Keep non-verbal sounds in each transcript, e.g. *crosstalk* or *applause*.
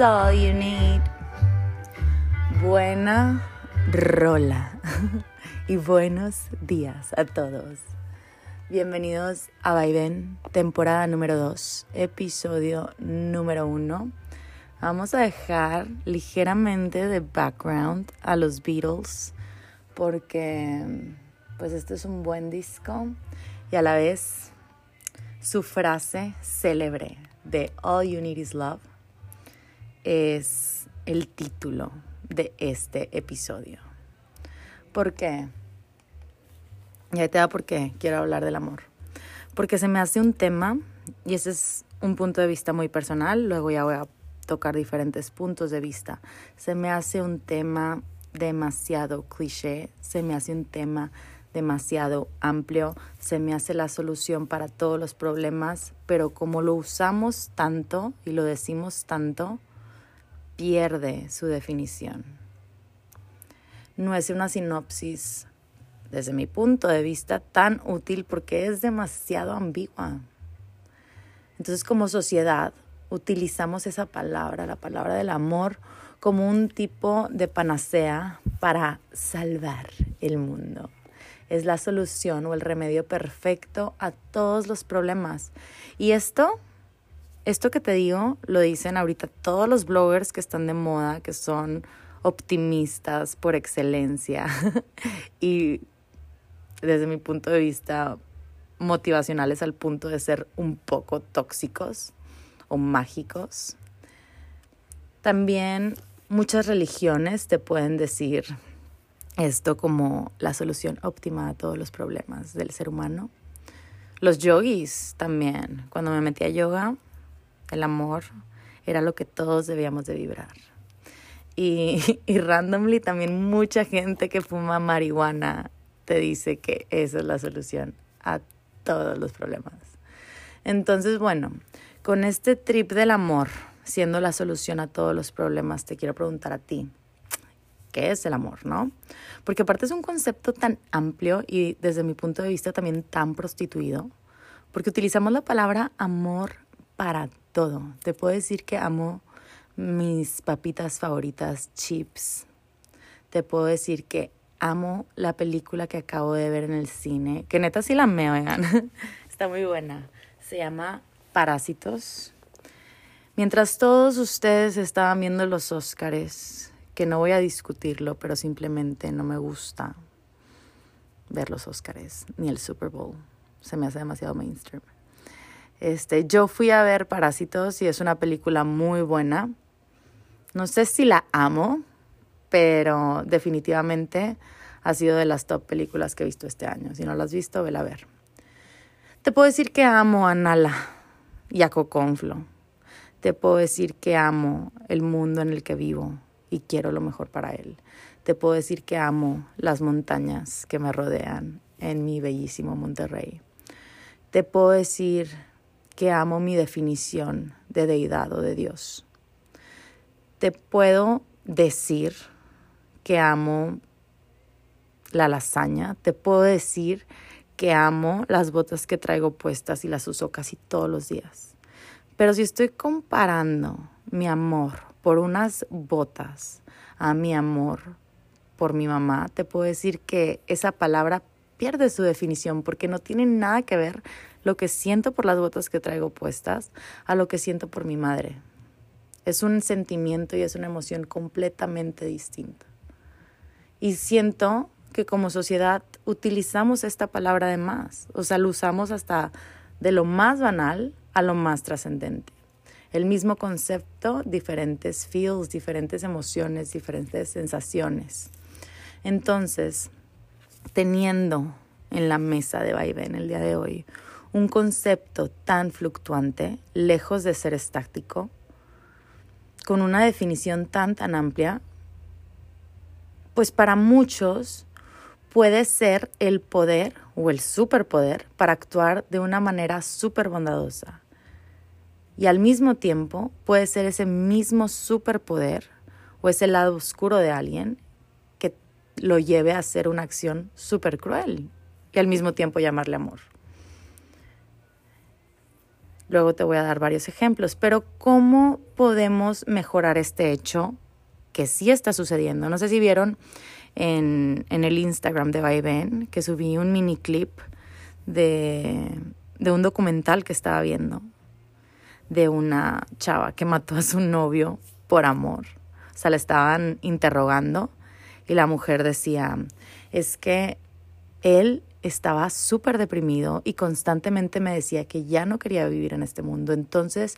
all you need. Buena rola *laughs* y buenos días a todos. Bienvenidos a Vaivén, temporada número 2, episodio número 1. Vamos a dejar ligeramente de background a los Beatles porque pues este es un buen disco y a la vez su frase célebre de All You Need Is Love es el título de este episodio. ¿Por qué? Y ahí te da por qué quiero hablar del amor. Porque se me hace un tema, y ese es un punto de vista muy personal, luego ya voy a tocar diferentes puntos de vista. Se me hace un tema demasiado cliché, se me hace un tema demasiado amplio, se me hace la solución para todos los problemas, pero como lo usamos tanto y lo decimos tanto, pierde su definición. No es una sinopsis, desde mi punto de vista, tan útil porque es demasiado ambigua. Entonces, como sociedad, utilizamos esa palabra, la palabra del amor, como un tipo de panacea para salvar el mundo es la solución o el remedio perfecto a todos los problemas. Y esto, esto que te digo, lo dicen ahorita todos los bloggers que están de moda, que son optimistas por excelencia *laughs* y desde mi punto de vista motivacionales al punto de ser un poco tóxicos o mágicos. También muchas religiones te pueden decir esto como la solución óptima a todos los problemas del ser humano. Los yogis también. Cuando me metí a yoga, el amor era lo que todos debíamos de vibrar. Y, *laughs* y randomly también mucha gente que fuma marihuana te dice que esa es la solución a todos los problemas. Entonces, bueno, con este trip del amor siendo la solución a todos los problemas, te quiero preguntar a ti, qué es el amor, ¿no? Porque aparte es un concepto tan amplio y desde mi punto de vista también tan prostituido, porque utilizamos la palabra amor para todo. Te puedo decir que amo mis papitas favoritas, chips. Te puedo decir que amo la película que acabo de ver en el cine, que neta sí la me oigan. *laughs* Está muy buena. Se llama Parásitos. Mientras todos ustedes estaban viendo los Óscares, que no voy a discutirlo, pero simplemente no me gusta ver los Oscars ni el Super Bowl. Se me hace demasiado mainstream. Este, yo fui a ver Parásitos y es una película muy buena. No sé si la amo, pero definitivamente ha sido de las top películas que he visto este año. Si no la has visto, vela a ver. Te puedo decir que amo a Nala y a Coconflo. Te puedo decir que amo el mundo en el que vivo y quiero lo mejor para él. Te puedo decir que amo las montañas que me rodean en mi bellísimo Monterrey. Te puedo decir que amo mi definición de deidad o de Dios. Te puedo decir que amo la lasaña. Te puedo decir que amo las botas que traigo puestas y las uso casi todos los días. Pero si estoy comparando mi amor por unas botas a mi amor por mi mamá, te puedo decir que esa palabra pierde su definición porque no tiene nada que ver lo que siento por las botas que traigo puestas a lo que siento por mi madre. Es un sentimiento y es una emoción completamente distinta. Y siento que como sociedad utilizamos esta palabra de más, o sea, lo usamos hasta de lo más banal a lo más trascendente el mismo concepto, diferentes feels, diferentes emociones, diferentes sensaciones. Entonces, teniendo en la mesa de en el día de hoy un concepto tan fluctuante, lejos de ser estático, con una definición tan tan amplia, pues para muchos puede ser el poder o el superpoder para actuar de una manera súper bondadosa, y al mismo tiempo puede ser ese mismo superpoder o ese lado oscuro de alguien lo lleve a hacer una acción súper cruel y al mismo tiempo llamarle amor. Luego te voy a dar varios ejemplos, pero ¿cómo podemos mejorar este hecho que sí está sucediendo? No sé si vieron en, en el Instagram de Vaivén que subí un mini clip de, de un documental que estaba viendo de una chava que mató a su novio por amor. O sea, le estaban interrogando y la mujer decía, es que él estaba súper deprimido y constantemente me decía que ya no quería vivir en este mundo. Entonces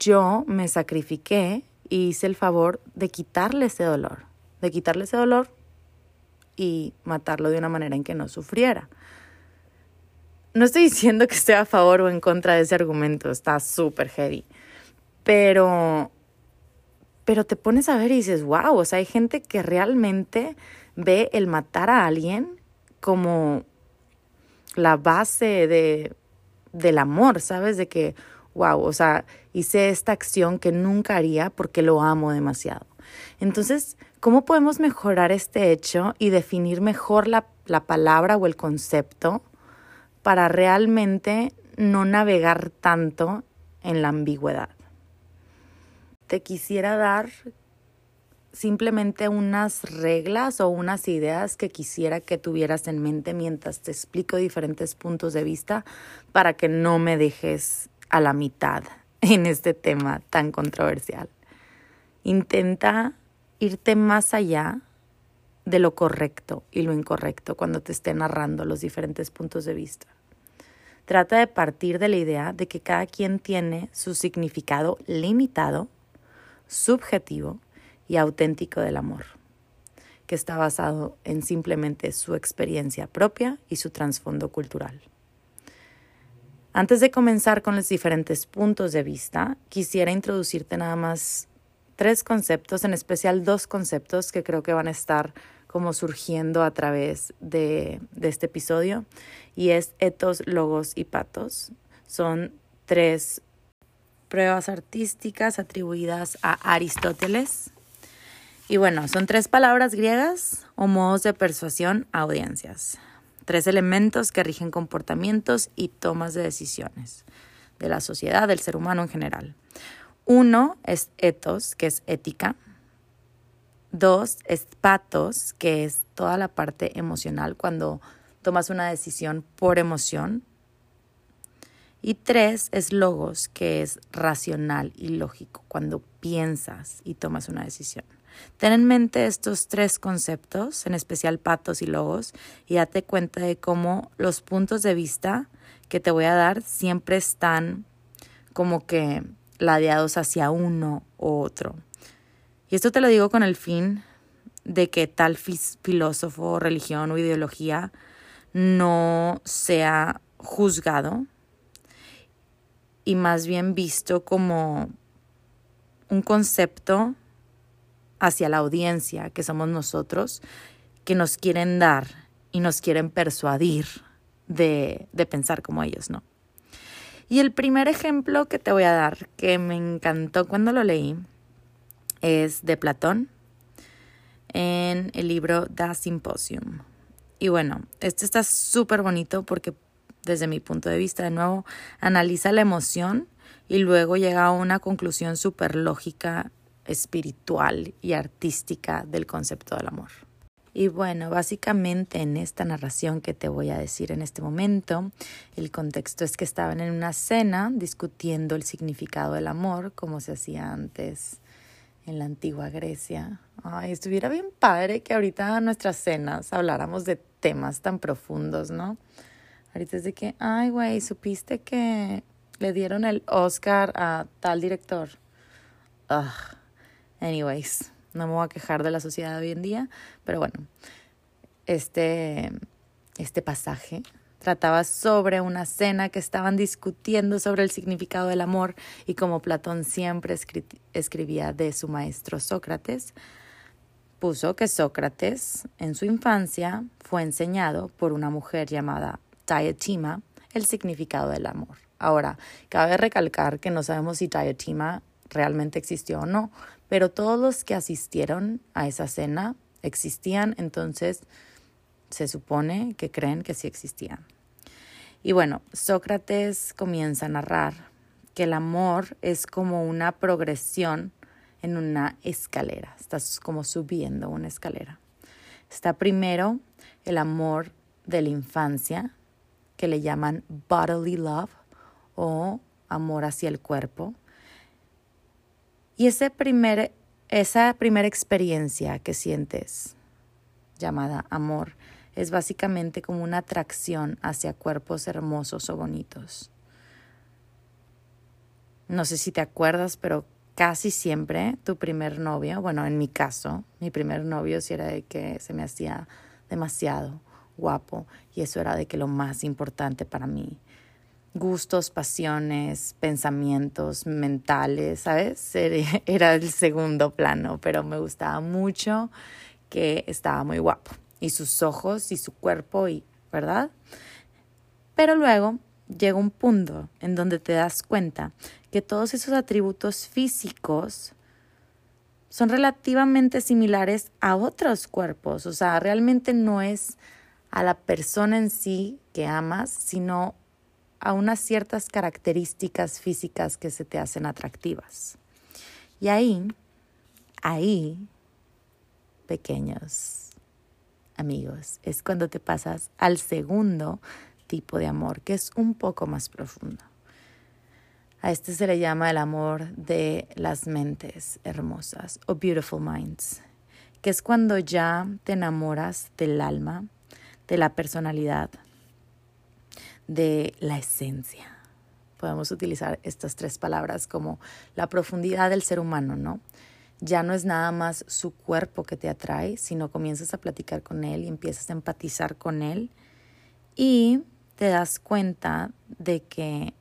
yo me sacrifiqué y hice el favor de quitarle ese dolor, de quitarle ese dolor y matarlo de una manera en que no sufriera. No estoy diciendo que esté a favor o en contra de ese argumento, está súper heavy, pero, pero te pones a ver y dices, wow, o sea, hay gente que realmente ve el matar a alguien como la base de, del amor, ¿sabes? De que, wow, o sea, hice esta acción que nunca haría porque lo amo demasiado. Entonces, ¿cómo podemos mejorar este hecho y definir mejor la, la palabra o el concepto para realmente no navegar tanto en la ambigüedad? Te quisiera dar simplemente unas reglas o unas ideas que quisiera que tuvieras en mente mientras te explico diferentes puntos de vista para que no me dejes a la mitad *laughs* en este tema tan controversial. Intenta irte más allá de lo correcto y lo incorrecto cuando te esté narrando los diferentes puntos de vista. Trata de partir de la idea de que cada quien tiene su significado limitado, subjetivo y auténtico del amor, que está basado en simplemente su experiencia propia y su trasfondo cultural. Antes de comenzar con los diferentes puntos de vista, quisiera introducirte nada más tres conceptos, en especial dos conceptos que creo que van a estar como surgiendo a través de, de este episodio, y es etos, logos y patos. Son tres pruebas artísticas atribuidas a Aristóteles, y bueno, son tres palabras griegas o modos de persuasión a audiencias. Tres elementos que rigen comportamientos y tomas de decisiones de la sociedad, del ser humano en general. Uno es ethos, que es ética. Dos es patos, que es toda la parte emocional, cuando tomas una decisión por emoción. Y tres es logos, que es racional y lógico, cuando piensas y tomas una decisión. Ten en mente estos tres conceptos, en especial patos y logos, y date cuenta de cómo los puntos de vista que te voy a dar siempre están como que ladeados hacia uno u otro. Y esto te lo digo con el fin de que tal filósofo, religión o ideología no sea juzgado y más bien visto como un concepto hacia la audiencia que somos nosotros, que nos quieren dar y nos quieren persuadir de, de pensar como ellos, ¿no? Y el primer ejemplo que te voy a dar, que me encantó cuando lo leí, es de Platón en el libro Da Symposium. Y bueno, este está súper bonito porque desde mi punto de vista, de nuevo, analiza la emoción y luego llega a una conclusión súper lógica espiritual y artística del concepto del amor. Y bueno, básicamente en esta narración que te voy a decir en este momento, el contexto es que estaban en una cena discutiendo el significado del amor, como se hacía antes en la antigua Grecia. Ay, estuviera bien padre que ahorita en nuestras cenas habláramos de temas tan profundos, ¿no? Ahorita es de que, ay, güey, supiste que le dieron el Oscar a tal director. Ugh Anyways, no me voy a quejar de la sociedad de hoy en día, pero bueno, este, este pasaje trataba sobre una cena que estaban discutiendo sobre el significado del amor y como Platón siempre escribía de su maestro Sócrates, puso que Sócrates en su infancia fue enseñado por una mujer llamada Diotima el significado del amor. Ahora, cabe recalcar que no sabemos si Diotima realmente existió o no, pero todos los que asistieron a esa cena existían, entonces se supone que creen que sí existían. Y bueno, Sócrates comienza a narrar que el amor es como una progresión en una escalera, estás como subiendo una escalera. Está primero el amor de la infancia, que le llaman bodily love o amor hacia el cuerpo. Y ese primer, esa primera experiencia que sientes, llamada amor, es básicamente como una atracción hacia cuerpos hermosos o bonitos. No sé si te acuerdas, pero casi siempre tu primer novio, bueno, en mi caso, mi primer novio sí era de que se me hacía demasiado guapo y eso era de que lo más importante para mí. Gustos, pasiones, pensamientos mentales, ¿sabes? *laughs* Era el segundo plano, pero me gustaba mucho que estaba muy guapo y sus ojos y su cuerpo y, ¿verdad? Pero luego llega un punto en donde te das cuenta que todos esos atributos físicos son relativamente similares a otros cuerpos, o sea, realmente no es a la persona en sí que amas, sino a unas ciertas características físicas que se te hacen atractivas. Y ahí, ahí, pequeños amigos, es cuando te pasas al segundo tipo de amor, que es un poco más profundo. A este se le llama el amor de las mentes hermosas o beautiful minds, que es cuando ya te enamoras del alma, de la personalidad, de la esencia. Podemos utilizar estas tres palabras como la profundidad del ser humano, ¿no? Ya no es nada más su cuerpo que te atrae, sino comienzas a platicar con él y empiezas a empatizar con él y te das cuenta de que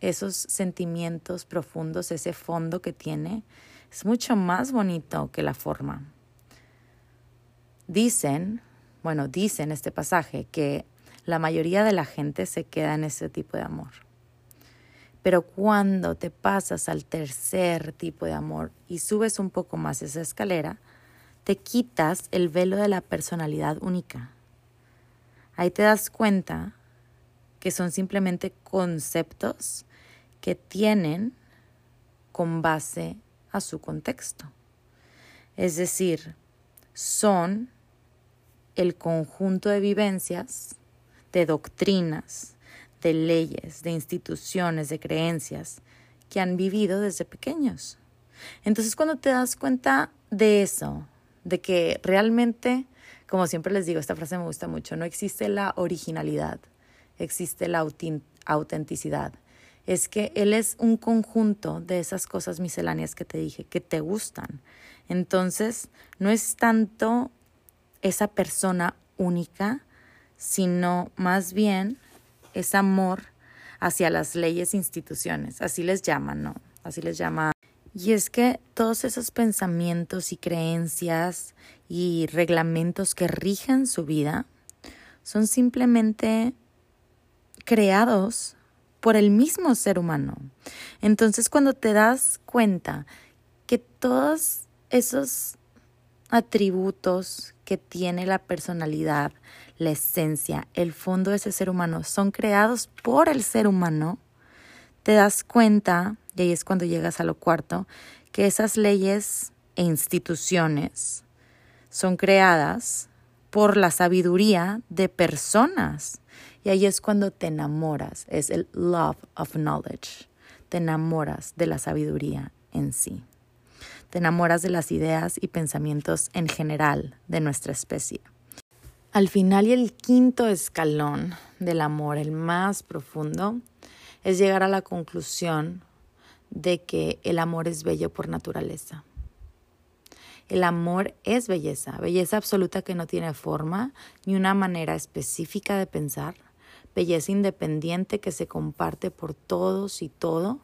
esos sentimientos profundos, ese fondo que tiene, es mucho más bonito que la forma. Dicen, bueno, dicen este pasaje que la mayoría de la gente se queda en ese tipo de amor. Pero cuando te pasas al tercer tipo de amor y subes un poco más esa escalera, te quitas el velo de la personalidad única. Ahí te das cuenta que son simplemente conceptos que tienen con base a su contexto. Es decir, son el conjunto de vivencias, de doctrinas, de leyes, de instituciones, de creencias que han vivido desde pequeños. Entonces cuando te das cuenta de eso, de que realmente, como siempre les digo, esta frase me gusta mucho, no existe la originalidad, existe la autenticidad es que Él es un conjunto de esas cosas misceláneas que te dije, que te gustan. Entonces, no es tanto esa persona única, sino más bien es amor hacia las leyes e instituciones, así les llaman, ¿no? Así les llama. Y es que todos esos pensamientos y creencias y reglamentos que rigen su vida son simplemente creados por el mismo ser humano. Entonces cuando te das cuenta que todos esos atributos que tiene la personalidad, la esencia, el fondo de ese ser humano son creados por el ser humano, te das cuenta, y ahí es cuando llegas a lo cuarto, que esas leyes e instituciones son creadas por la sabiduría de personas y ahí es cuando te enamoras, es el love of knowledge. Te enamoras de la sabiduría en sí. Te enamoras de las ideas y pensamientos en general de nuestra especie. Al final y el quinto escalón del amor, el más profundo, es llegar a la conclusión de que el amor es bello por naturaleza. El amor es belleza, belleza absoluta que no tiene forma ni una manera específica de pensar, belleza independiente que se comparte por todos y todo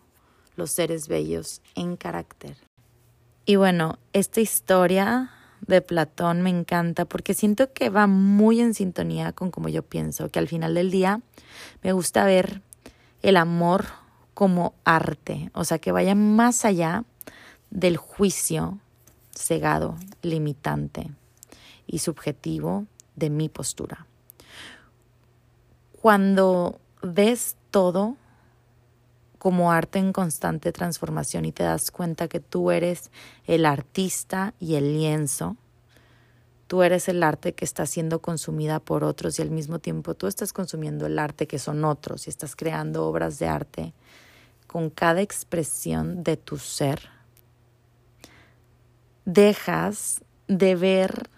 los seres bellos en carácter. Y bueno, esta historia de Platón me encanta porque siento que va muy en sintonía con como yo pienso, que al final del día me gusta ver el amor como arte, o sea, que vaya más allá del juicio cegado, limitante y subjetivo de mi postura. Cuando ves todo como arte en constante transformación y te das cuenta que tú eres el artista y el lienzo. Tú eres el arte que está siendo consumida por otros y al mismo tiempo tú estás consumiendo el arte que son otros y estás creando obras de arte con cada expresión de tu ser. Dejas de ver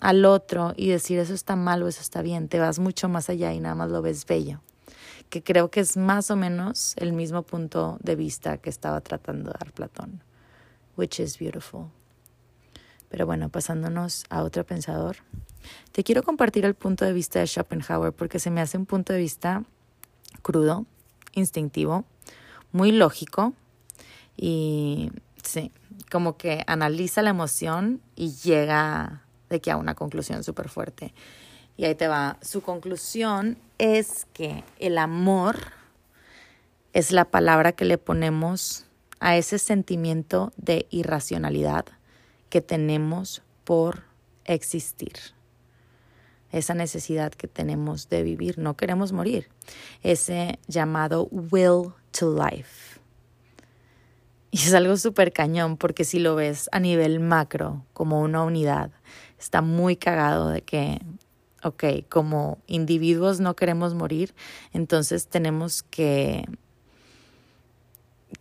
al otro y decir eso está mal o eso está bien, te vas mucho más allá y nada más lo ves bello que creo que es más o menos el mismo punto de vista que estaba tratando de dar Platón, which is beautiful. Pero bueno, pasándonos a otro pensador, te quiero compartir el punto de vista de Schopenhauer porque se me hace un punto de vista crudo, instintivo, muy lógico y sí, como que analiza la emoción y llega de que a una conclusión súper fuerte. Y ahí te va. Su conclusión es que el amor es la palabra que le ponemos a ese sentimiento de irracionalidad que tenemos por existir. Esa necesidad que tenemos de vivir, no queremos morir. Ese llamado will to life. Y es algo súper cañón porque si lo ves a nivel macro, como una unidad, está muy cagado de que ok, como individuos no queremos morir, entonces tenemos que,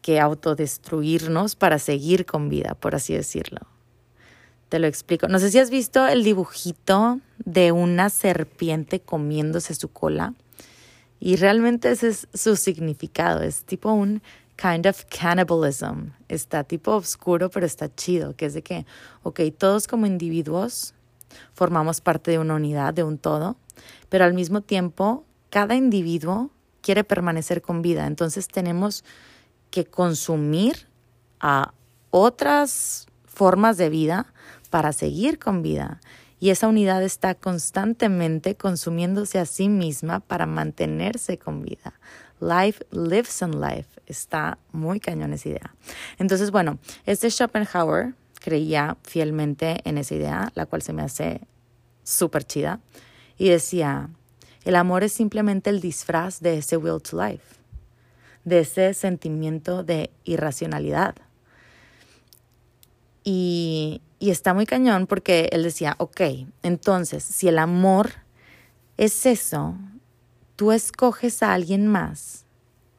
que autodestruirnos para seguir con vida, por así decirlo. Te lo explico. No sé si has visto el dibujito de una serpiente comiéndose su cola. Y realmente ese es su significado. Es tipo un kind of cannibalism. Está tipo oscuro, pero está chido. Que es de que, ok, todos como individuos formamos parte de una unidad, de un todo, pero al mismo tiempo cada individuo quiere permanecer con vida, entonces tenemos que consumir a otras formas de vida para seguir con vida. Y esa unidad está constantemente consumiéndose a sí misma para mantenerse con vida. Life lives on life. Está muy cañón esa idea. Entonces, bueno, este Schopenhauer creía fielmente en esa idea, la cual se me hace súper chida, y decía, el amor es simplemente el disfraz de ese will to life, de ese sentimiento de irracionalidad. Y, y está muy cañón porque él decía, ok, entonces, si el amor es eso, tú escoges a alguien más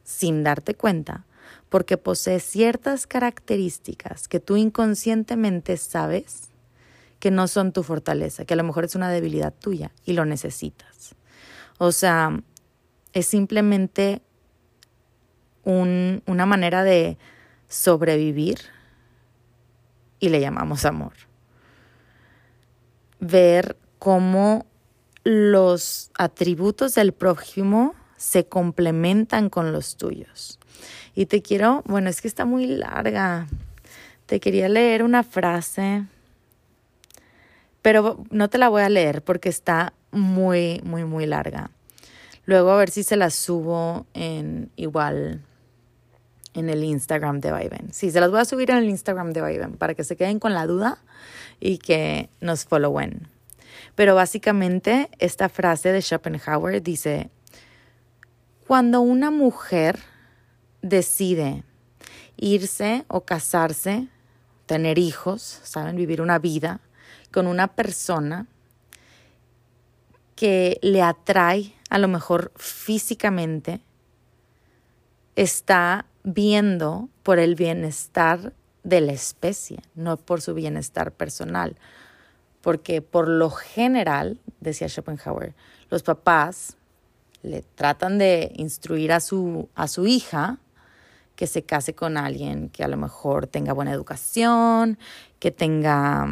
sin darte cuenta porque posee ciertas características que tú inconscientemente sabes que no son tu fortaleza, que a lo mejor es una debilidad tuya y lo necesitas. O sea, es simplemente una manera de sobrevivir y le llamamos amor. Ver cómo los atributos del prójimo se complementan con los tuyos. Y te quiero, bueno, es que está muy larga. Te quería leer una frase, pero no te la voy a leer porque está muy, muy, muy larga. Luego a ver si se la subo en igual en el Instagram de Viven. Sí, se las voy a subir en el Instagram de Viven para que se queden con la duda y que nos followen. Pero básicamente esta frase de Schopenhauer dice, cuando una mujer decide irse o casarse, tener hijos, saben, vivir una vida con una persona que le atrae a lo mejor físicamente, está viendo por el bienestar de la especie, no por su bienestar personal. Porque por lo general, decía Schopenhauer, los papás le tratan de instruir a su, a su hija que se case con alguien que a lo mejor tenga buena educación, que tenga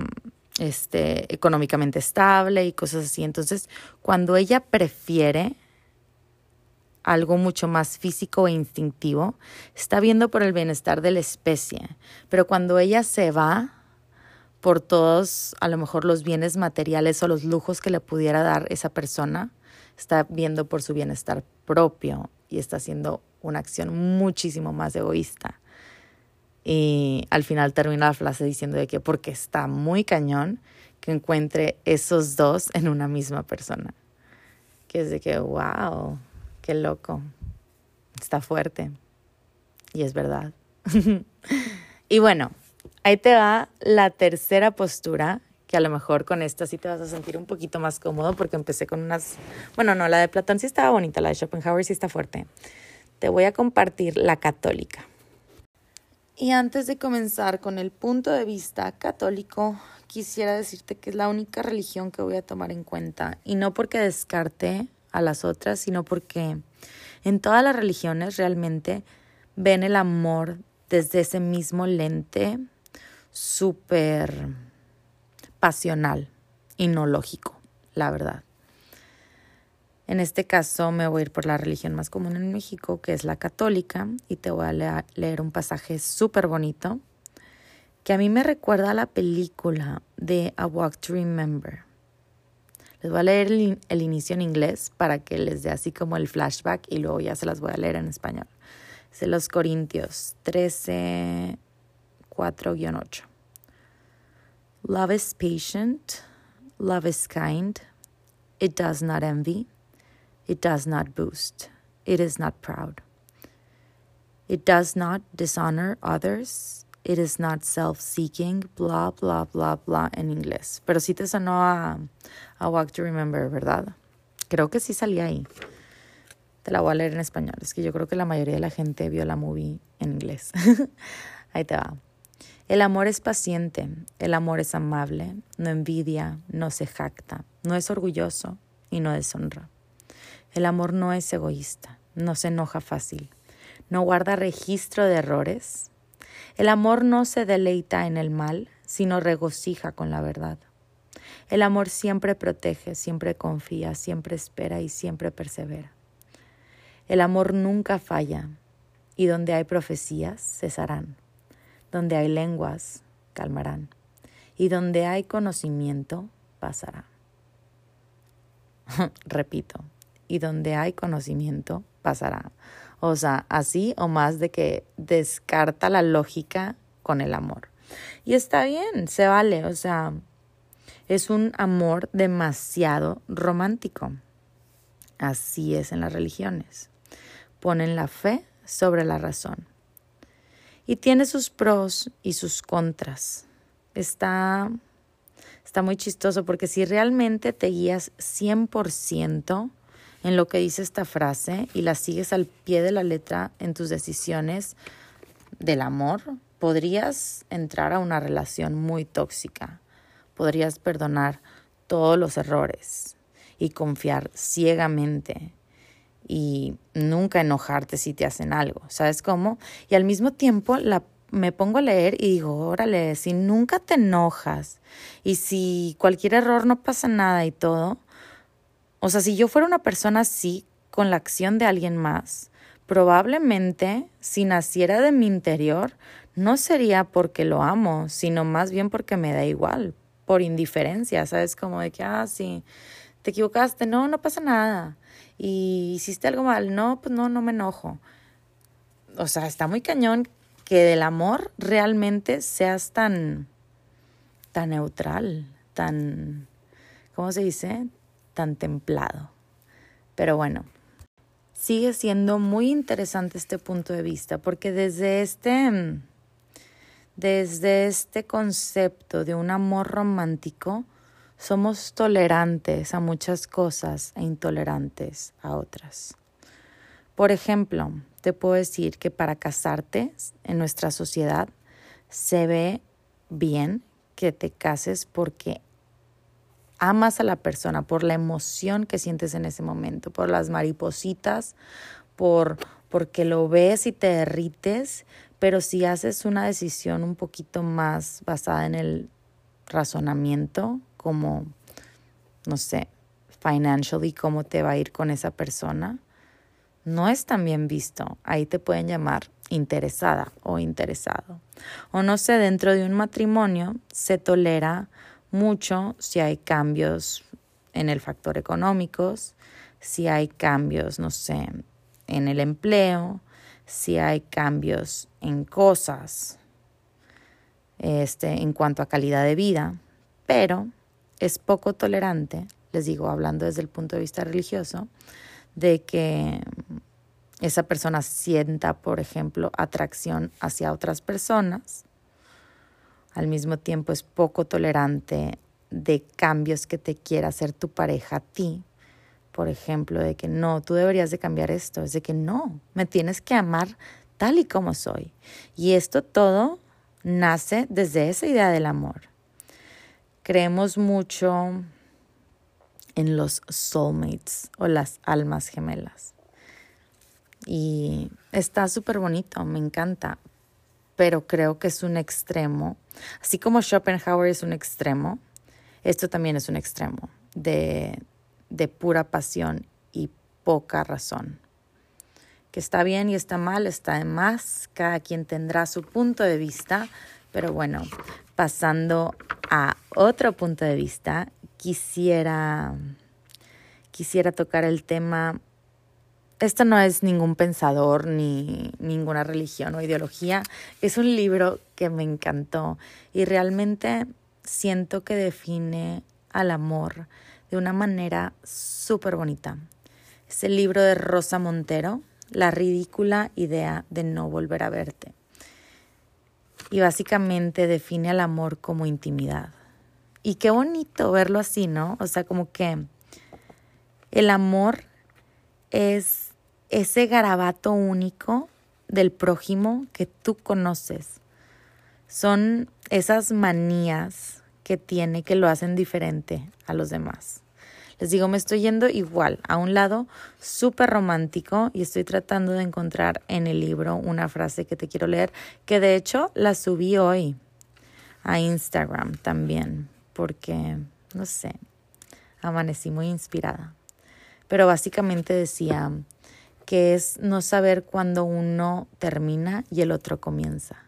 este, económicamente estable y cosas así. Entonces, cuando ella prefiere algo mucho más físico e instintivo, está viendo por el bienestar de la especie. Pero cuando ella se va por todos, a lo mejor los bienes materiales o los lujos que le pudiera dar esa persona, está viendo por su bienestar propio y está haciendo una acción muchísimo más egoísta. Y al final termina la frase diciendo de que porque está muy cañón que encuentre esos dos en una misma persona. Que es de que, wow, qué loco, está fuerte. Y es verdad. *laughs* y bueno, ahí te va la tercera postura, que a lo mejor con esta sí te vas a sentir un poquito más cómodo porque empecé con unas, bueno, no, la de Platón sí estaba bonita, la de Schopenhauer sí está fuerte. Te voy a compartir la católica. Y antes de comenzar con el punto de vista católico, quisiera decirte que es la única religión que voy a tomar en cuenta. Y no porque descarte a las otras, sino porque en todas las religiones realmente ven el amor desde ese mismo lente súper pasional y no lógico, la verdad. En este caso me voy a ir por la religión más común en México, que es la católica, y te voy a leer un pasaje súper bonito que a mí me recuerda a la película de A Walk to Remember. Les voy a leer el, inicio en inglés para que les dé así como el flashback y luego ya se las voy a leer en español. Es de los Corintios 13, 4-8. Love is patient, love is kind, it does not envy. It does not boast. It is not proud. It does not dishonor others. It is not self-seeking, bla, bla, bla, bla en inglés. Pero sí te sonó a, a Walk to Remember, ¿verdad? Creo que sí salía ahí. Te la voy a leer en español. Es que yo creo que la mayoría de la gente vio la movie en inglés. *laughs* ahí te va. El amor es paciente, el amor es amable, no envidia, no se jacta, no es orgulloso y no deshonra. El amor no es egoísta, no se enoja fácil, no guarda registro de errores. El amor no se deleita en el mal, sino regocija con la verdad. El amor siempre protege, siempre confía, siempre espera y siempre persevera. El amor nunca falla, y donde hay profecías, cesarán. Donde hay lenguas, calmarán. Y donde hay conocimiento, pasará. *laughs* Repito, y donde hay conocimiento pasará. O sea, así o más de que descarta la lógica con el amor. Y está bien, se vale, o sea, es un amor demasiado romántico. Así es en las religiones. Ponen la fe sobre la razón. Y tiene sus pros y sus contras. Está, está muy chistoso porque si realmente te guías 100% en lo que dice esta frase y la sigues al pie de la letra en tus decisiones del amor, podrías entrar a una relación muy tóxica. Podrías perdonar todos los errores y confiar ciegamente y nunca enojarte si te hacen algo, ¿sabes cómo? Y al mismo tiempo la, me pongo a leer y digo, órale, si nunca te enojas y si cualquier error no pasa nada y todo, o sea, si yo fuera una persona así, con la acción de alguien más, probablemente si naciera de mi interior, no sería porque lo amo, sino más bien porque me da igual, por indiferencia, ¿sabes? Como de que, ah, sí, te equivocaste, no, no pasa nada. Y hiciste algo mal, no, pues no, no me enojo. O sea, está muy cañón que del amor realmente seas tan, tan neutral, tan, ¿cómo se dice? Tan templado. Pero bueno, sigue siendo muy interesante este punto de vista porque desde este desde este concepto de un amor romántico somos tolerantes a muchas cosas e intolerantes a otras. Por ejemplo, te puedo decir que para casarte en nuestra sociedad se ve bien que te cases porque amas a la persona por la emoción que sientes en ese momento, por las maripositas, por porque lo ves y te derrites, pero si haces una decisión un poquito más basada en el razonamiento, como no sé, financially cómo te va a ir con esa persona, no es tan bien visto. Ahí te pueden llamar interesada o interesado. O no sé, dentro de un matrimonio se tolera mucho si hay cambios en el factor económicos, si hay cambios, no sé, en el empleo, si hay cambios en cosas, este, en cuanto a calidad de vida, pero es poco tolerante, les digo, hablando desde el punto de vista religioso, de que esa persona sienta, por ejemplo, atracción hacia otras personas. Al mismo tiempo es poco tolerante de cambios que te quiera hacer tu pareja a ti. Por ejemplo, de que no, tú deberías de cambiar esto. Es de que no, me tienes que amar tal y como soy. Y esto todo nace desde esa idea del amor. Creemos mucho en los soulmates o las almas gemelas. Y está súper bonito, me encanta, pero creo que es un extremo. Así como Schopenhauer es un extremo, esto también es un extremo de, de pura pasión y poca razón. Que está bien y está mal, está de más, cada quien tendrá su punto de vista, pero bueno, pasando a otro punto de vista, quisiera, quisiera tocar el tema. Esto no es ningún pensador ni ninguna religión o ideología. Es un libro que me encantó y realmente siento que define al amor de una manera súper bonita. Es el libro de Rosa Montero, La ridícula idea de no volver a verte. Y básicamente define al amor como intimidad. Y qué bonito verlo así, ¿no? O sea, como que el amor es ese garabato único del prójimo que tú conoces. Son esas manías que tiene que lo hacen diferente a los demás. Les digo, me estoy yendo igual a un lado súper romántico y estoy tratando de encontrar en el libro una frase que te quiero leer, que de hecho la subí hoy a Instagram también porque, no sé, amanecí muy inspirada. Pero básicamente decía que es no saber cuándo uno termina y el otro comienza.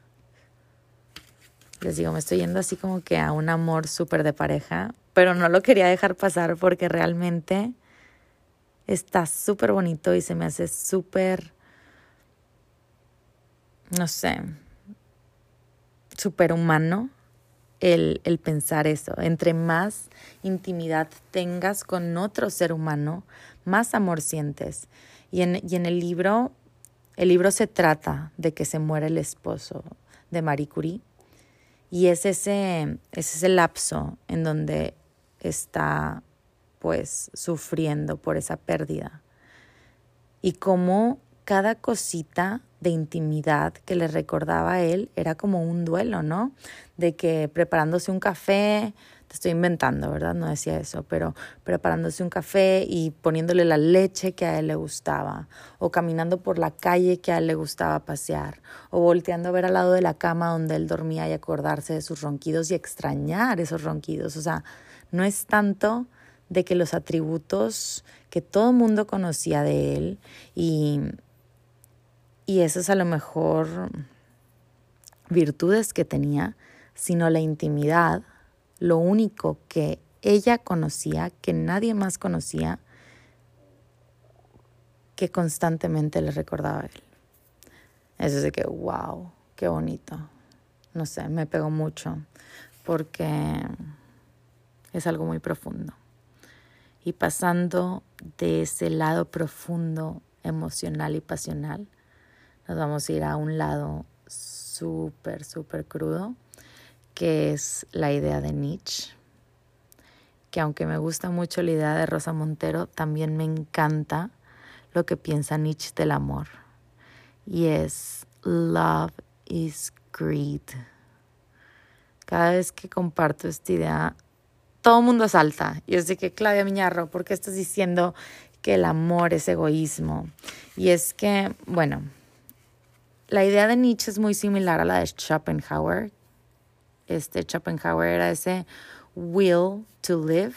Les digo, me estoy yendo así como que a un amor súper de pareja, pero no lo quería dejar pasar porque realmente está súper bonito y se me hace súper, no sé, súper humano el, el, pensar eso. Entre más intimidad tengas con otro ser humano, más amor sientes. Y en, y en el libro, el libro se trata de que se muere el esposo de Marie Curie. Y es ese, es ese lapso en donde está pues sufriendo por esa pérdida. Y cómo cada cosita de intimidad que le recordaba a él era como un duelo, ¿no? De que preparándose un café, te estoy inventando, ¿verdad? No decía eso, pero preparándose un café y poniéndole la leche que a él le gustaba, o caminando por la calle que a él le gustaba pasear, o volteando a ver al lado de la cama donde él dormía y acordarse de sus ronquidos y extrañar esos ronquidos. O sea, no es tanto de que los atributos que todo el mundo conocía de él y y esas a lo mejor virtudes que tenía, sino la intimidad, lo único que ella conocía, que nadie más conocía, que constantemente le recordaba a él. Eso es de que, wow, qué bonito. No sé, me pegó mucho porque es algo muy profundo. Y pasando de ese lado profundo, emocional y pasional, nos vamos a ir a un lado súper, súper crudo, que es la idea de Nietzsche. Que aunque me gusta mucho la idea de Rosa Montero, también me encanta lo que piensa Nietzsche del amor. Y es love is greed. Cada vez que comparto esta idea, todo el mundo salta. Y es de que, Claudia Miñarro, ¿por qué estás diciendo que el amor es egoísmo? Y es que, bueno, la idea de Nietzsche es muy similar a la de Schopenhauer. Este Schopenhauer era ese will to live.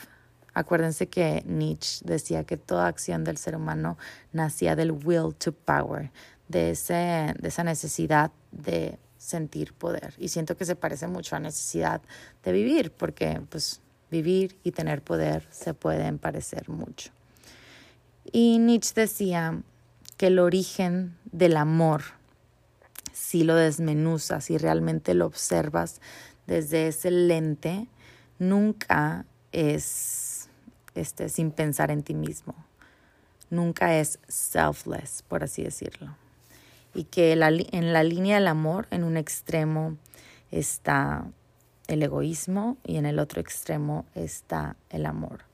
Acuérdense que Nietzsche decía que toda acción del ser humano nacía del will to power, de, ese, de esa necesidad de sentir poder. Y siento que se parece mucho a necesidad de vivir, porque pues vivir y tener poder se pueden parecer mucho. Y Nietzsche decía que el origen del amor si lo desmenuzas y realmente lo observas desde ese lente, nunca es este, sin pensar en ti mismo. nunca es selfless, por así decirlo. Y que en la línea del amor, en un extremo está el egoísmo y en el otro extremo está el amor.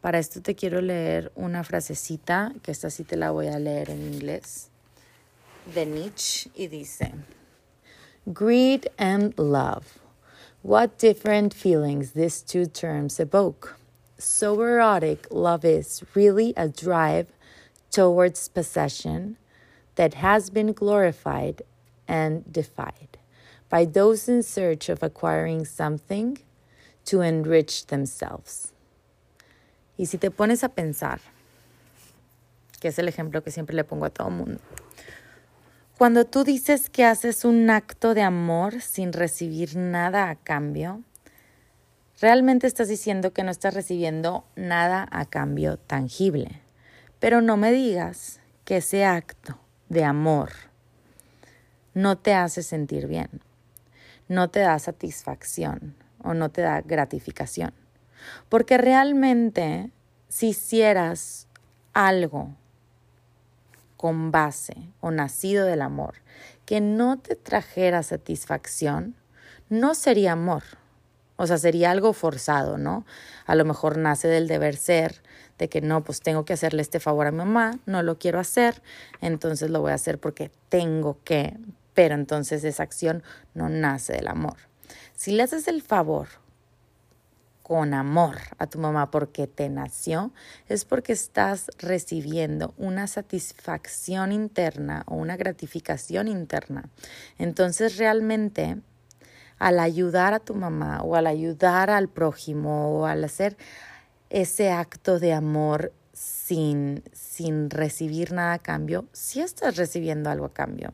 Para esto te quiero leer una frasecita, que esta sí te la voy a leer en inglés, de Nietzsche, y dice, Greed and love. What different feelings these two terms evoke. So erotic love is really a drive towards possession that has been glorified and defied by those in search of acquiring something to enrich themselves. Y si te pones a pensar, que es el ejemplo que siempre le pongo a todo mundo, cuando tú dices que haces un acto de amor sin recibir nada a cambio, realmente estás diciendo que no estás recibiendo nada a cambio tangible. Pero no me digas que ese acto de amor no te hace sentir bien, no te da satisfacción o no te da gratificación. Porque realmente si hicieras algo con base o nacido del amor que no te trajera satisfacción, no sería amor. O sea, sería algo forzado, ¿no? A lo mejor nace del deber ser, de que no, pues tengo que hacerle este favor a mi mamá, no lo quiero hacer, entonces lo voy a hacer porque tengo que, pero entonces esa acción no nace del amor. Si le haces el favor con amor a tu mamá porque te nació, es porque estás recibiendo una satisfacción interna o una gratificación interna. Entonces realmente al ayudar a tu mamá o al ayudar al prójimo o al hacer ese acto de amor sin, sin recibir nada a cambio, sí estás recibiendo algo a cambio.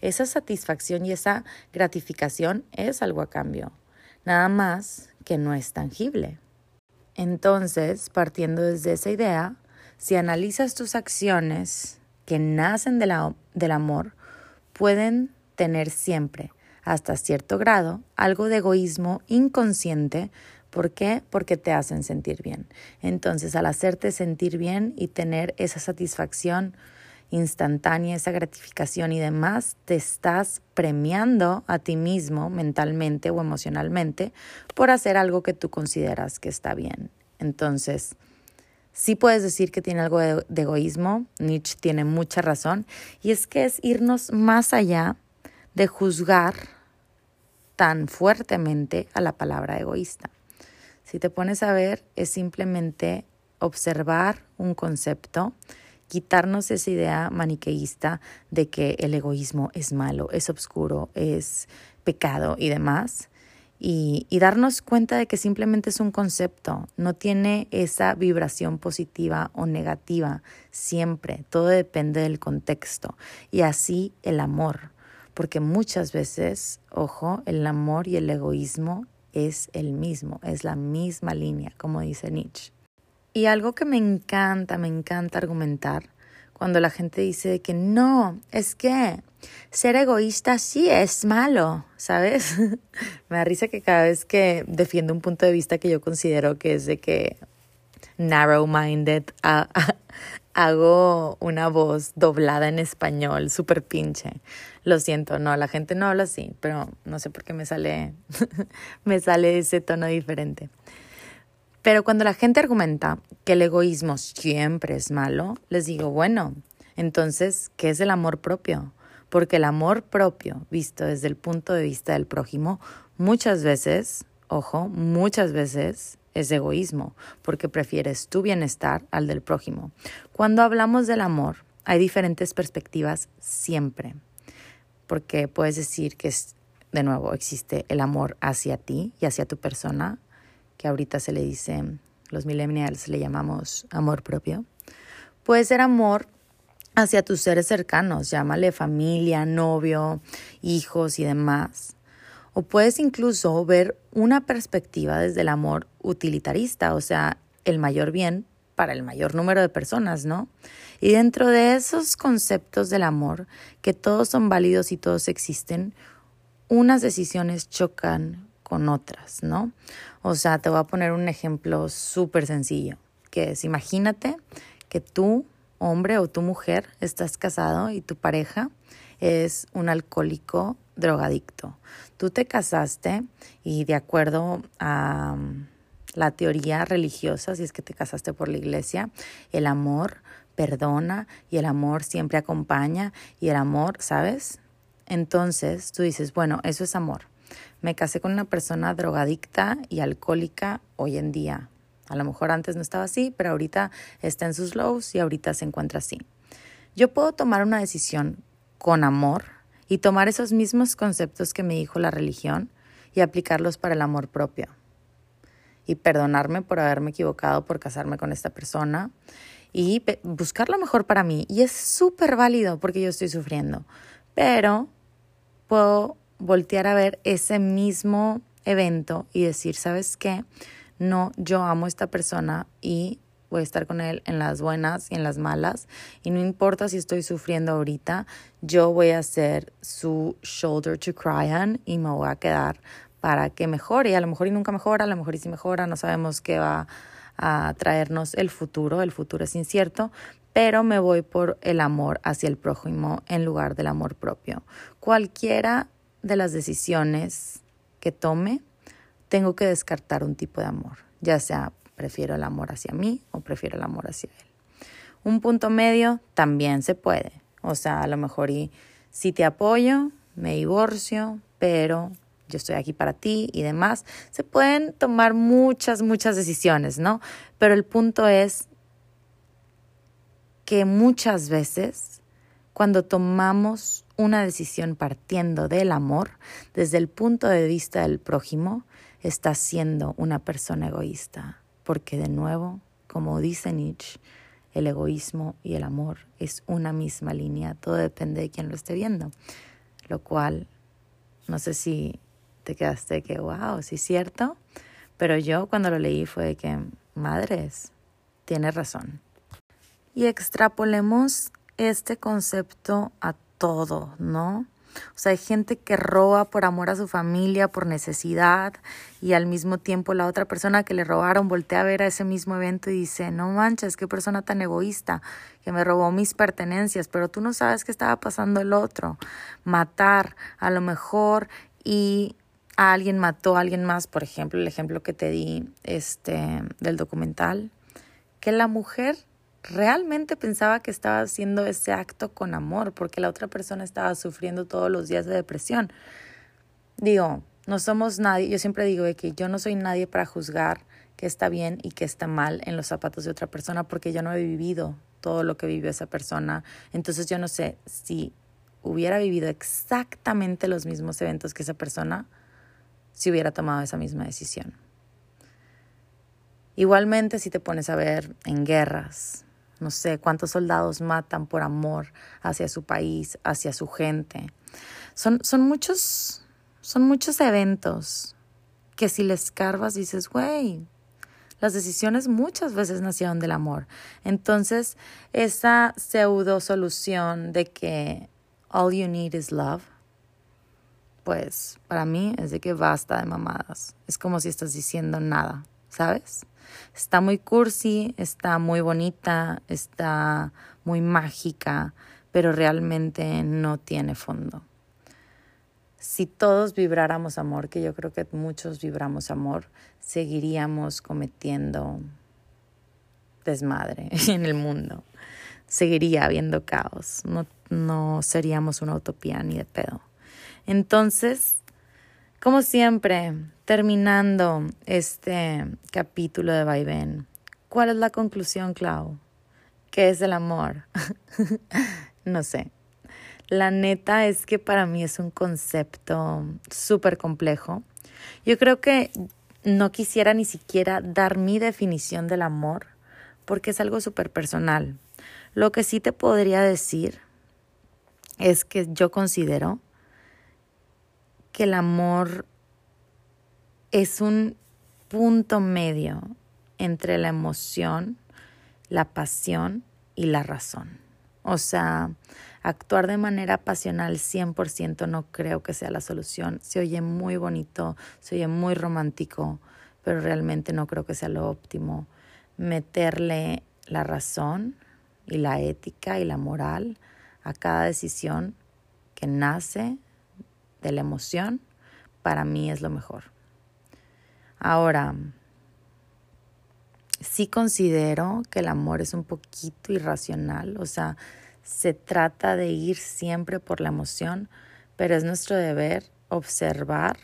Esa satisfacción y esa gratificación es algo a cambio. Nada más que no es tangible. Entonces, partiendo desde esa idea, si analizas tus acciones que nacen del amor, pueden tener siempre, hasta cierto grado, algo de egoísmo inconsciente. ¿Por qué? Porque te hacen sentir bien. Entonces, al hacerte sentir bien y tener esa satisfacción, instantánea, esa gratificación y demás, te estás premiando a ti mismo mentalmente o emocionalmente por hacer algo que tú consideras que está bien. Entonces, sí puedes decir que tiene algo de, egoísmo, Nietzsche tiene mucha razón, y es que es irnos más allá de juzgar tan fuertemente a la palabra egoísta. Si te pones a ver, es simplemente observar un concepto quitarnos esa idea maniqueísta de que el egoísmo es malo, es oscuro, es pecado y demás. Y, darnos cuenta de que simplemente es un concepto, no tiene esa vibración positiva o negativa siempre, todo depende del contexto. Y así el amor, porque muchas veces, ojo, el amor y el egoísmo es el mismo, es la misma línea, como dice Nietzsche. Y algo que me encanta, me encanta argumentar cuando la gente dice que no, es que ser egoísta sí es malo, ¿sabes? *laughs* me da risa que cada vez que defiendo un punto de vista que yo considero que es de que narrow-minded, *laughs* hago una voz doblada en español, súper pinche. Lo siento, no, la gente no habla así, pero no sé por qué me sale, *laughs* me sale ese tono diferente. Pero cuando la gente argumenta que el egoísmo siempre es malo, les digo, bueno, entonces, ¿qué es el amor propio? Porque el amor propio, visto desde el punto de vista del prójimo, muchas veces, ojo, muchas veces es egoísmo, porque prefieres tu bienestar al del prójimo. Cuando hablamos del amor, hay diferentes perspectivas siempre, porque puedes decir que de nuevo, existe el amor hacia ti y hacia tu persona, que ahorita se le dice, los millennials le llamamos amor propio. Puede ser amor hacia tus seres cercanos, llámale familia, novio, hijos y demás. O puedes incluso ver una perspectiva desde el amor utilitarista, o sea, el mayor bien para el mayor número de personas, ¿no? Y dentro de esos conceptos del amor, que todos son válidos y todos existen, unas decisiones chocan con otras, ¿no? O sea, te voy a poner un ejemplo súper sencillo, que es, imagínate que tú hombre o tu mujer estás casado y tu pareja es un alcohólico drogadicto. Tú te casaste y de acuerdo a um, la teoría religiosa, si es que te casaste por la iglesia, el amor perdona y el amor siempre acompaña y el amor, ¿sabes? Entonces tú dices, bueno, eso es amor. Me casé con una persona drogadicta y alcohólica hoy en día. A lo mejor antes no estaba así, pero ahorita está en sus lows y ahorita se encuentra así. Yo puedo tomar una decisión con amor y tomar esos mismos conceptos que me dijo la religión y aplicarlos para el amor propio. Y perdonarme por haberme equivocado por casarme con esta persona y buscar lo mejor para mí. Y es súper válido porque yo estoy sufriendo. Pero puedo voltear a ver ese mismo evento y decir, ¿sabes qué? No, yo amo a esta persona y voy a estar con él en las buenas y en las malas. Y no importa si estoy sufriendo ahorita, yo voy a ser su shoulder to cry on y me voy a quedar para que mejore. Y a lo mejor y nunca mejora, a lo mejor y si mejora, no sabemos qué va a traernos el futuro. El futuro es incierto, pero me voy por el amor hacia el prójimo en lugar del amor propio. Cualquiera de las decisiones que tome, tengo que descartar un tipo de amor, ya sea prefiero el amor hacia mí o prefiero el amor hacia él. Un punto medio también se puede, o sea, a lo mejor y si te apoyo, me divorcio, pero yo estoy aquí para ti y demás. Se pueden tomar muchas, muchas decisiones, ¿no? Pero el punto es que muchas veces cuando tomamos una decisión partiendo del amor, desde el punto de vista del prójimo, está siendo una persona egoísta. Porque de nuevo, como dice Nietzsche, el egoísmo y el amor es una misma línea, todo depende de quién lo esté viendo. Lo cual, no sé si te quedaste que, wow, sí es cierto, pero yo cuando lo leí fue que, madres, tiene razón. Y extrapolemos este concepto a todo, ¿no? O sea, hay gente que roba por amor a su familia, por necesidad, y al mismo tiempo la otra persona que le robaron voltea a ver a ese mismo evento y dice, no manches, qué persona tan egoísta, que me robó mis pertenencias, pero tú no sabes qué estaba pasando el otro. Matar, a lo mejor, y a alguien mató a alguien más, por ejemplo, el ejemplo que te di este, del documental, que la mujer realmente pensaba que estaba haciendo ese acto con amor, porque la otra persona estaba sufriendo todos los días de depresión. Digo, no somos nadie, yo siempre digo que yo no soy nadie para juzgar qué está bien y qué está mal en los zapatos de otra persona, porque yo no he vivido todo lo que vivió esa persona. Entonces yo no sé si hubiera vivido exactamente los mismos eventos que esa persona, si hubiera tomado esa misma decisión. Igualmente, si te pones a ver en guerras, no sé cuántos soldados matan por amor hacia su país, hacia su gente. Son, son muchos, son muchos eventos que si les carvas dices, güey, las decisiones muchas veces nacieron del amor. Entonces, esa pseudo solución de que all you need is love, pues para mí es de que basta de mamadas. Es como si estás diciendo nada, ¿sabes? Está muy cursi, está muy bonita, está muy mágica, pero realmente no tiene fondo. Si todos vibráramos amor, que yo creo que muchos vibramos amor, seguiríamos cometiendo desmadre *laughs* en el mundo. Seguiría habiendo caos. No, no seríamos una utopía ni de pedo. Entonces, como siempre, terminando este capítulo de Vaivén, ¿cuál es la conclusión, Clau? ¿Qué es el amor? *laughs* no sé. La neta es que para mí es un concepto súper complejo. Yo creo que no quisiera ni siquiera dar mi definición del amor porque es algo súper personal. Lo que sí te podría decir es que yo considero que el amor es un punto medio entre la emoción, la pasión y la razón. O sea, actuar de manera pasional 100% no creo que sea la solución. Se oye muy bonito, se oye muy romántico, pero realmente no creo que sea lo óptimo. Meterle la razón y la ética y la moral a cada decisión que nace de la emoción, para mí es lo mejor. Ahora, sí considero que el amor es un poquito irracional, o sea, se trata de ir siempre por la emoción, pero es nuestro deber observar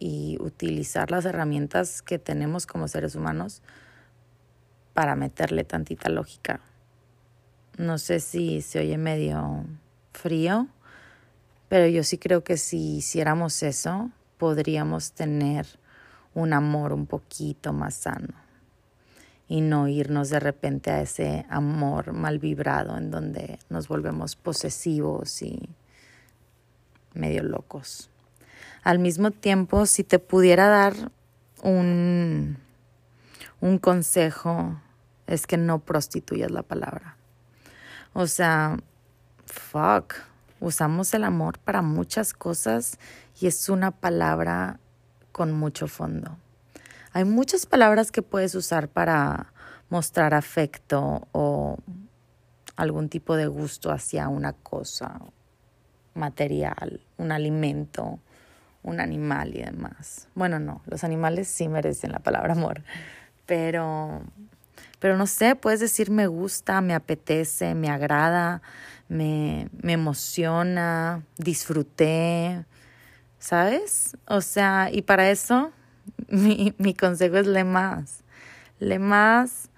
y utilizar las herramientas que tenemos como seres humanos para meterle tantita lógica. No sé si se oye medio frío, pero yo sí creo que si hiciéramos eso, podríamos tener un amor un poquito más sano y no irnos de repente a ese amor mal vibrado en donde nos volvemos posesivos y medio locos. Al mismo tiempo, si te pudiera dar un, un consejo, es que no prostituyas la palabra. O sea, fuck, usamos el amor para muchas cosas y es una palabra con mucho fondo. Hay muchas palabras que puedes usar para mostrar afecto o algún tipo de gusto hacia una cosa material, un alimento, un animal y demás. Bueno, no, los animales sí merecen la palabra amor, pero pero no sé, puedes decir me gusta, me apetece, me agrada, me, me emociona, disfruté, ¿sabes? O sea, y para eso *laughs* mi, mi consejo es le más. Le más,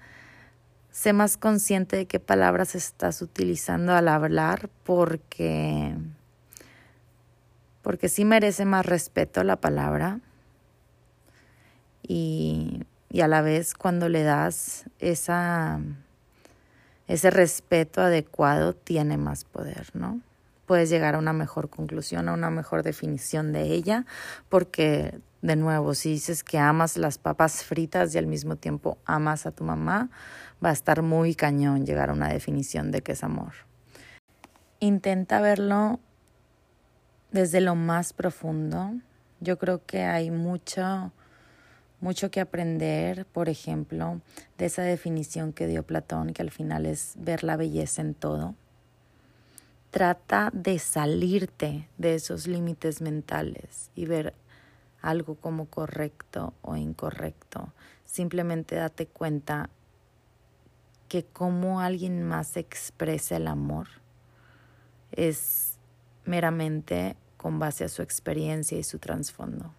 sé más consciente de qué palabras estás utilizando al hablar porque, porque sí merece más respeto la palabra y, y a la vez cuando le das esa, ese respeto adecuado tiene más poder, ¿no? Puedes llegar a una mejor conclusión, a una mejor definición de ella, porque de nuevo, si dices que amas las papas fritas y al mismo tiempo amas a tu mamá, va a estar muy cañón llegar a una definición de qué es amor. Intenta verlo desde lo más profundo. Yo creo que hay mucho, mucho que aprender, por ejemplo, de esa definición que dio Platón, que al final es ver la belleza en todo. Trata de salirte de esos límites mentales y ver algo como correcto o incorrecto. Simplemente date cuenta que como alguien más expresa el amor es meramente con base a su experiencia y su trasfondo.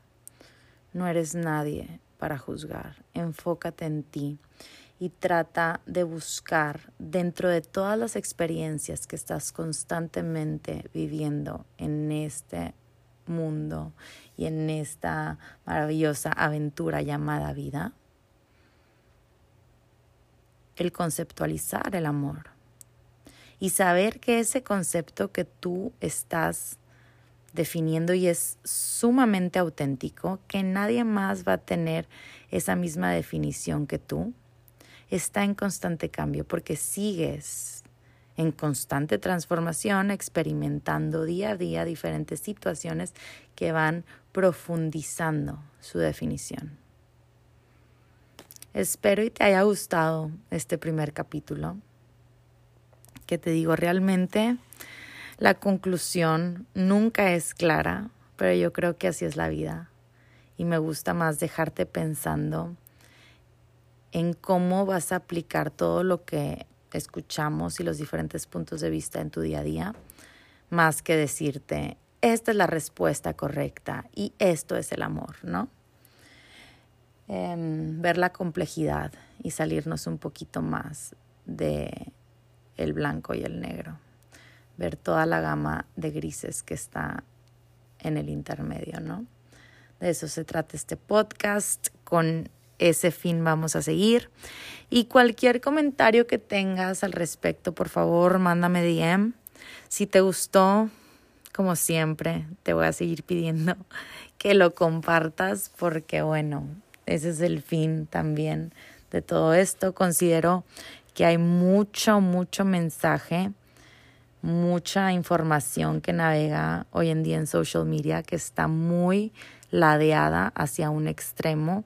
No eres nadie para juzgar. Enfócate en ti y trata de buscar dentro de todas las experiencias que estás constantemente viviendo en este mundo y en esta maravillosa aventura llamada vida, el conceptualizar el amor y saber que ese concepto que tú estás definiendo y es sumamente auténtico, que nadie más va a tener esa misma definición que tú, está en constante cambio porque sigues en constante transformación, experimentando día a día diferentes situaciones que van profundizando su definición. Espero y te haya gustado este primer capítulo, que te digo realmente la conclusión nunca es clara, pero yo creo que así es la vida y me gusta más dejarte pensando en cómo vas a aplicar todo lo que escuchamos y los diferentes puntos de vista en tu día a día, más que decirte, esta es la respuesta correcta y esto es el amor, ¿no? Em, ver la complejidad y salirnos un poquito más de el blanco y el negro, ver toda la gama de grises que está en el intermedio, ¿no? De eso se trata este podcast con ese fin vamos a seguir. Y cualquier comentario que tengas al respecto, por favor, mándame DM. Si te gustó, como siempre, te voy a seguir pidiendo *laughs* que lo compartas porque, bueno, ese es el fin también de todo esto. Considero que hay mucho, mucho mensaje, mucha información que navega hoy en día en social media que está muy ladeada hacia un extremo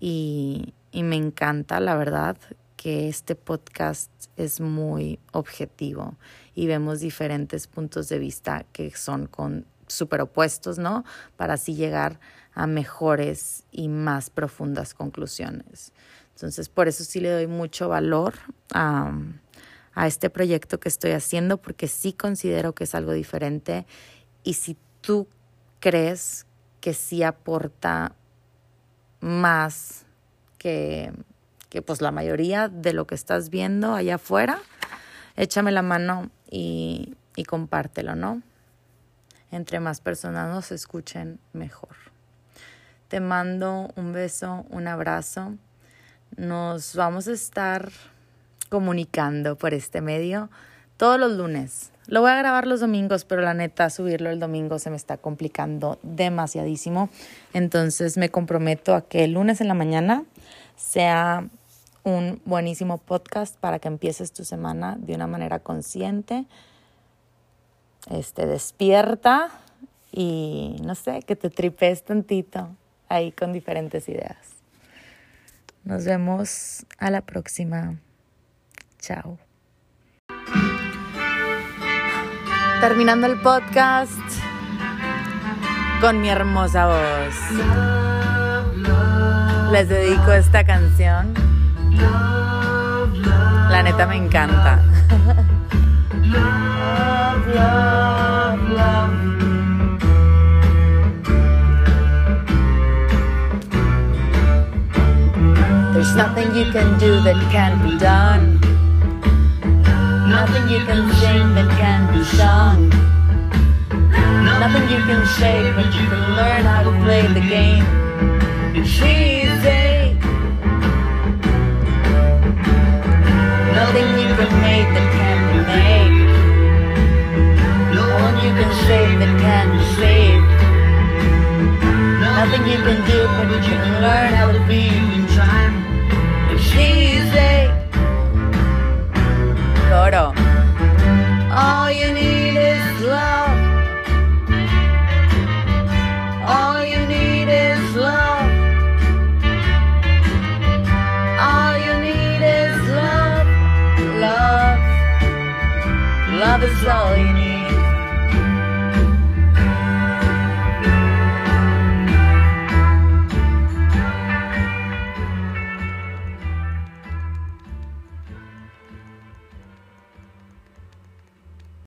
y, y me encanta, la verdad, que este podcast es muy objetivo y vemos diferentes puntos de vista que son con super opuestos, ¿no? Para así llegar a mejores y más profundas conclusiones. Entonces, por eso sí le doy mucho valor a, a este proyecto que estoy haciendo, porque sí considero que es algo diferente y si tú crees que sí aporta más que, que pues la mayoría de lo que estás viendo allá afuera, échame la mano y, y compártelo, ¿no? Entre más personas nos escuchen, mejor. Te mando un beso, un abrazo. Nos vamos a estar comunicando por este medio todos los lunes. Lo voy a grabar los domingos, pero la neta, subirlo el domingo se me está complicando demasiadísimo. Entonces me comprometo a que el lunes en la mañana sea un buenísimo podcast para que empieces tu semana de una manera consciente, este, despierta y no sé, que te tripes tantito ahí con diferentes ideas. Nos vemos a la próxima. Chao. Terminando el podcast con mi hermosa voz. Les dedico esta canción. La neta me encanta. There's nothing you can do that can't be done. Nothing you can sing that can be sung. Nothing you can say, but you can learn how to play the game. It's easy. Nothing you can make that can be made. No one you can save that can be saved. Nothing you can do, but you can learn how to be in time. It's easy. All you need is love. All you need is love. All you need is love. Love. Love is all you need.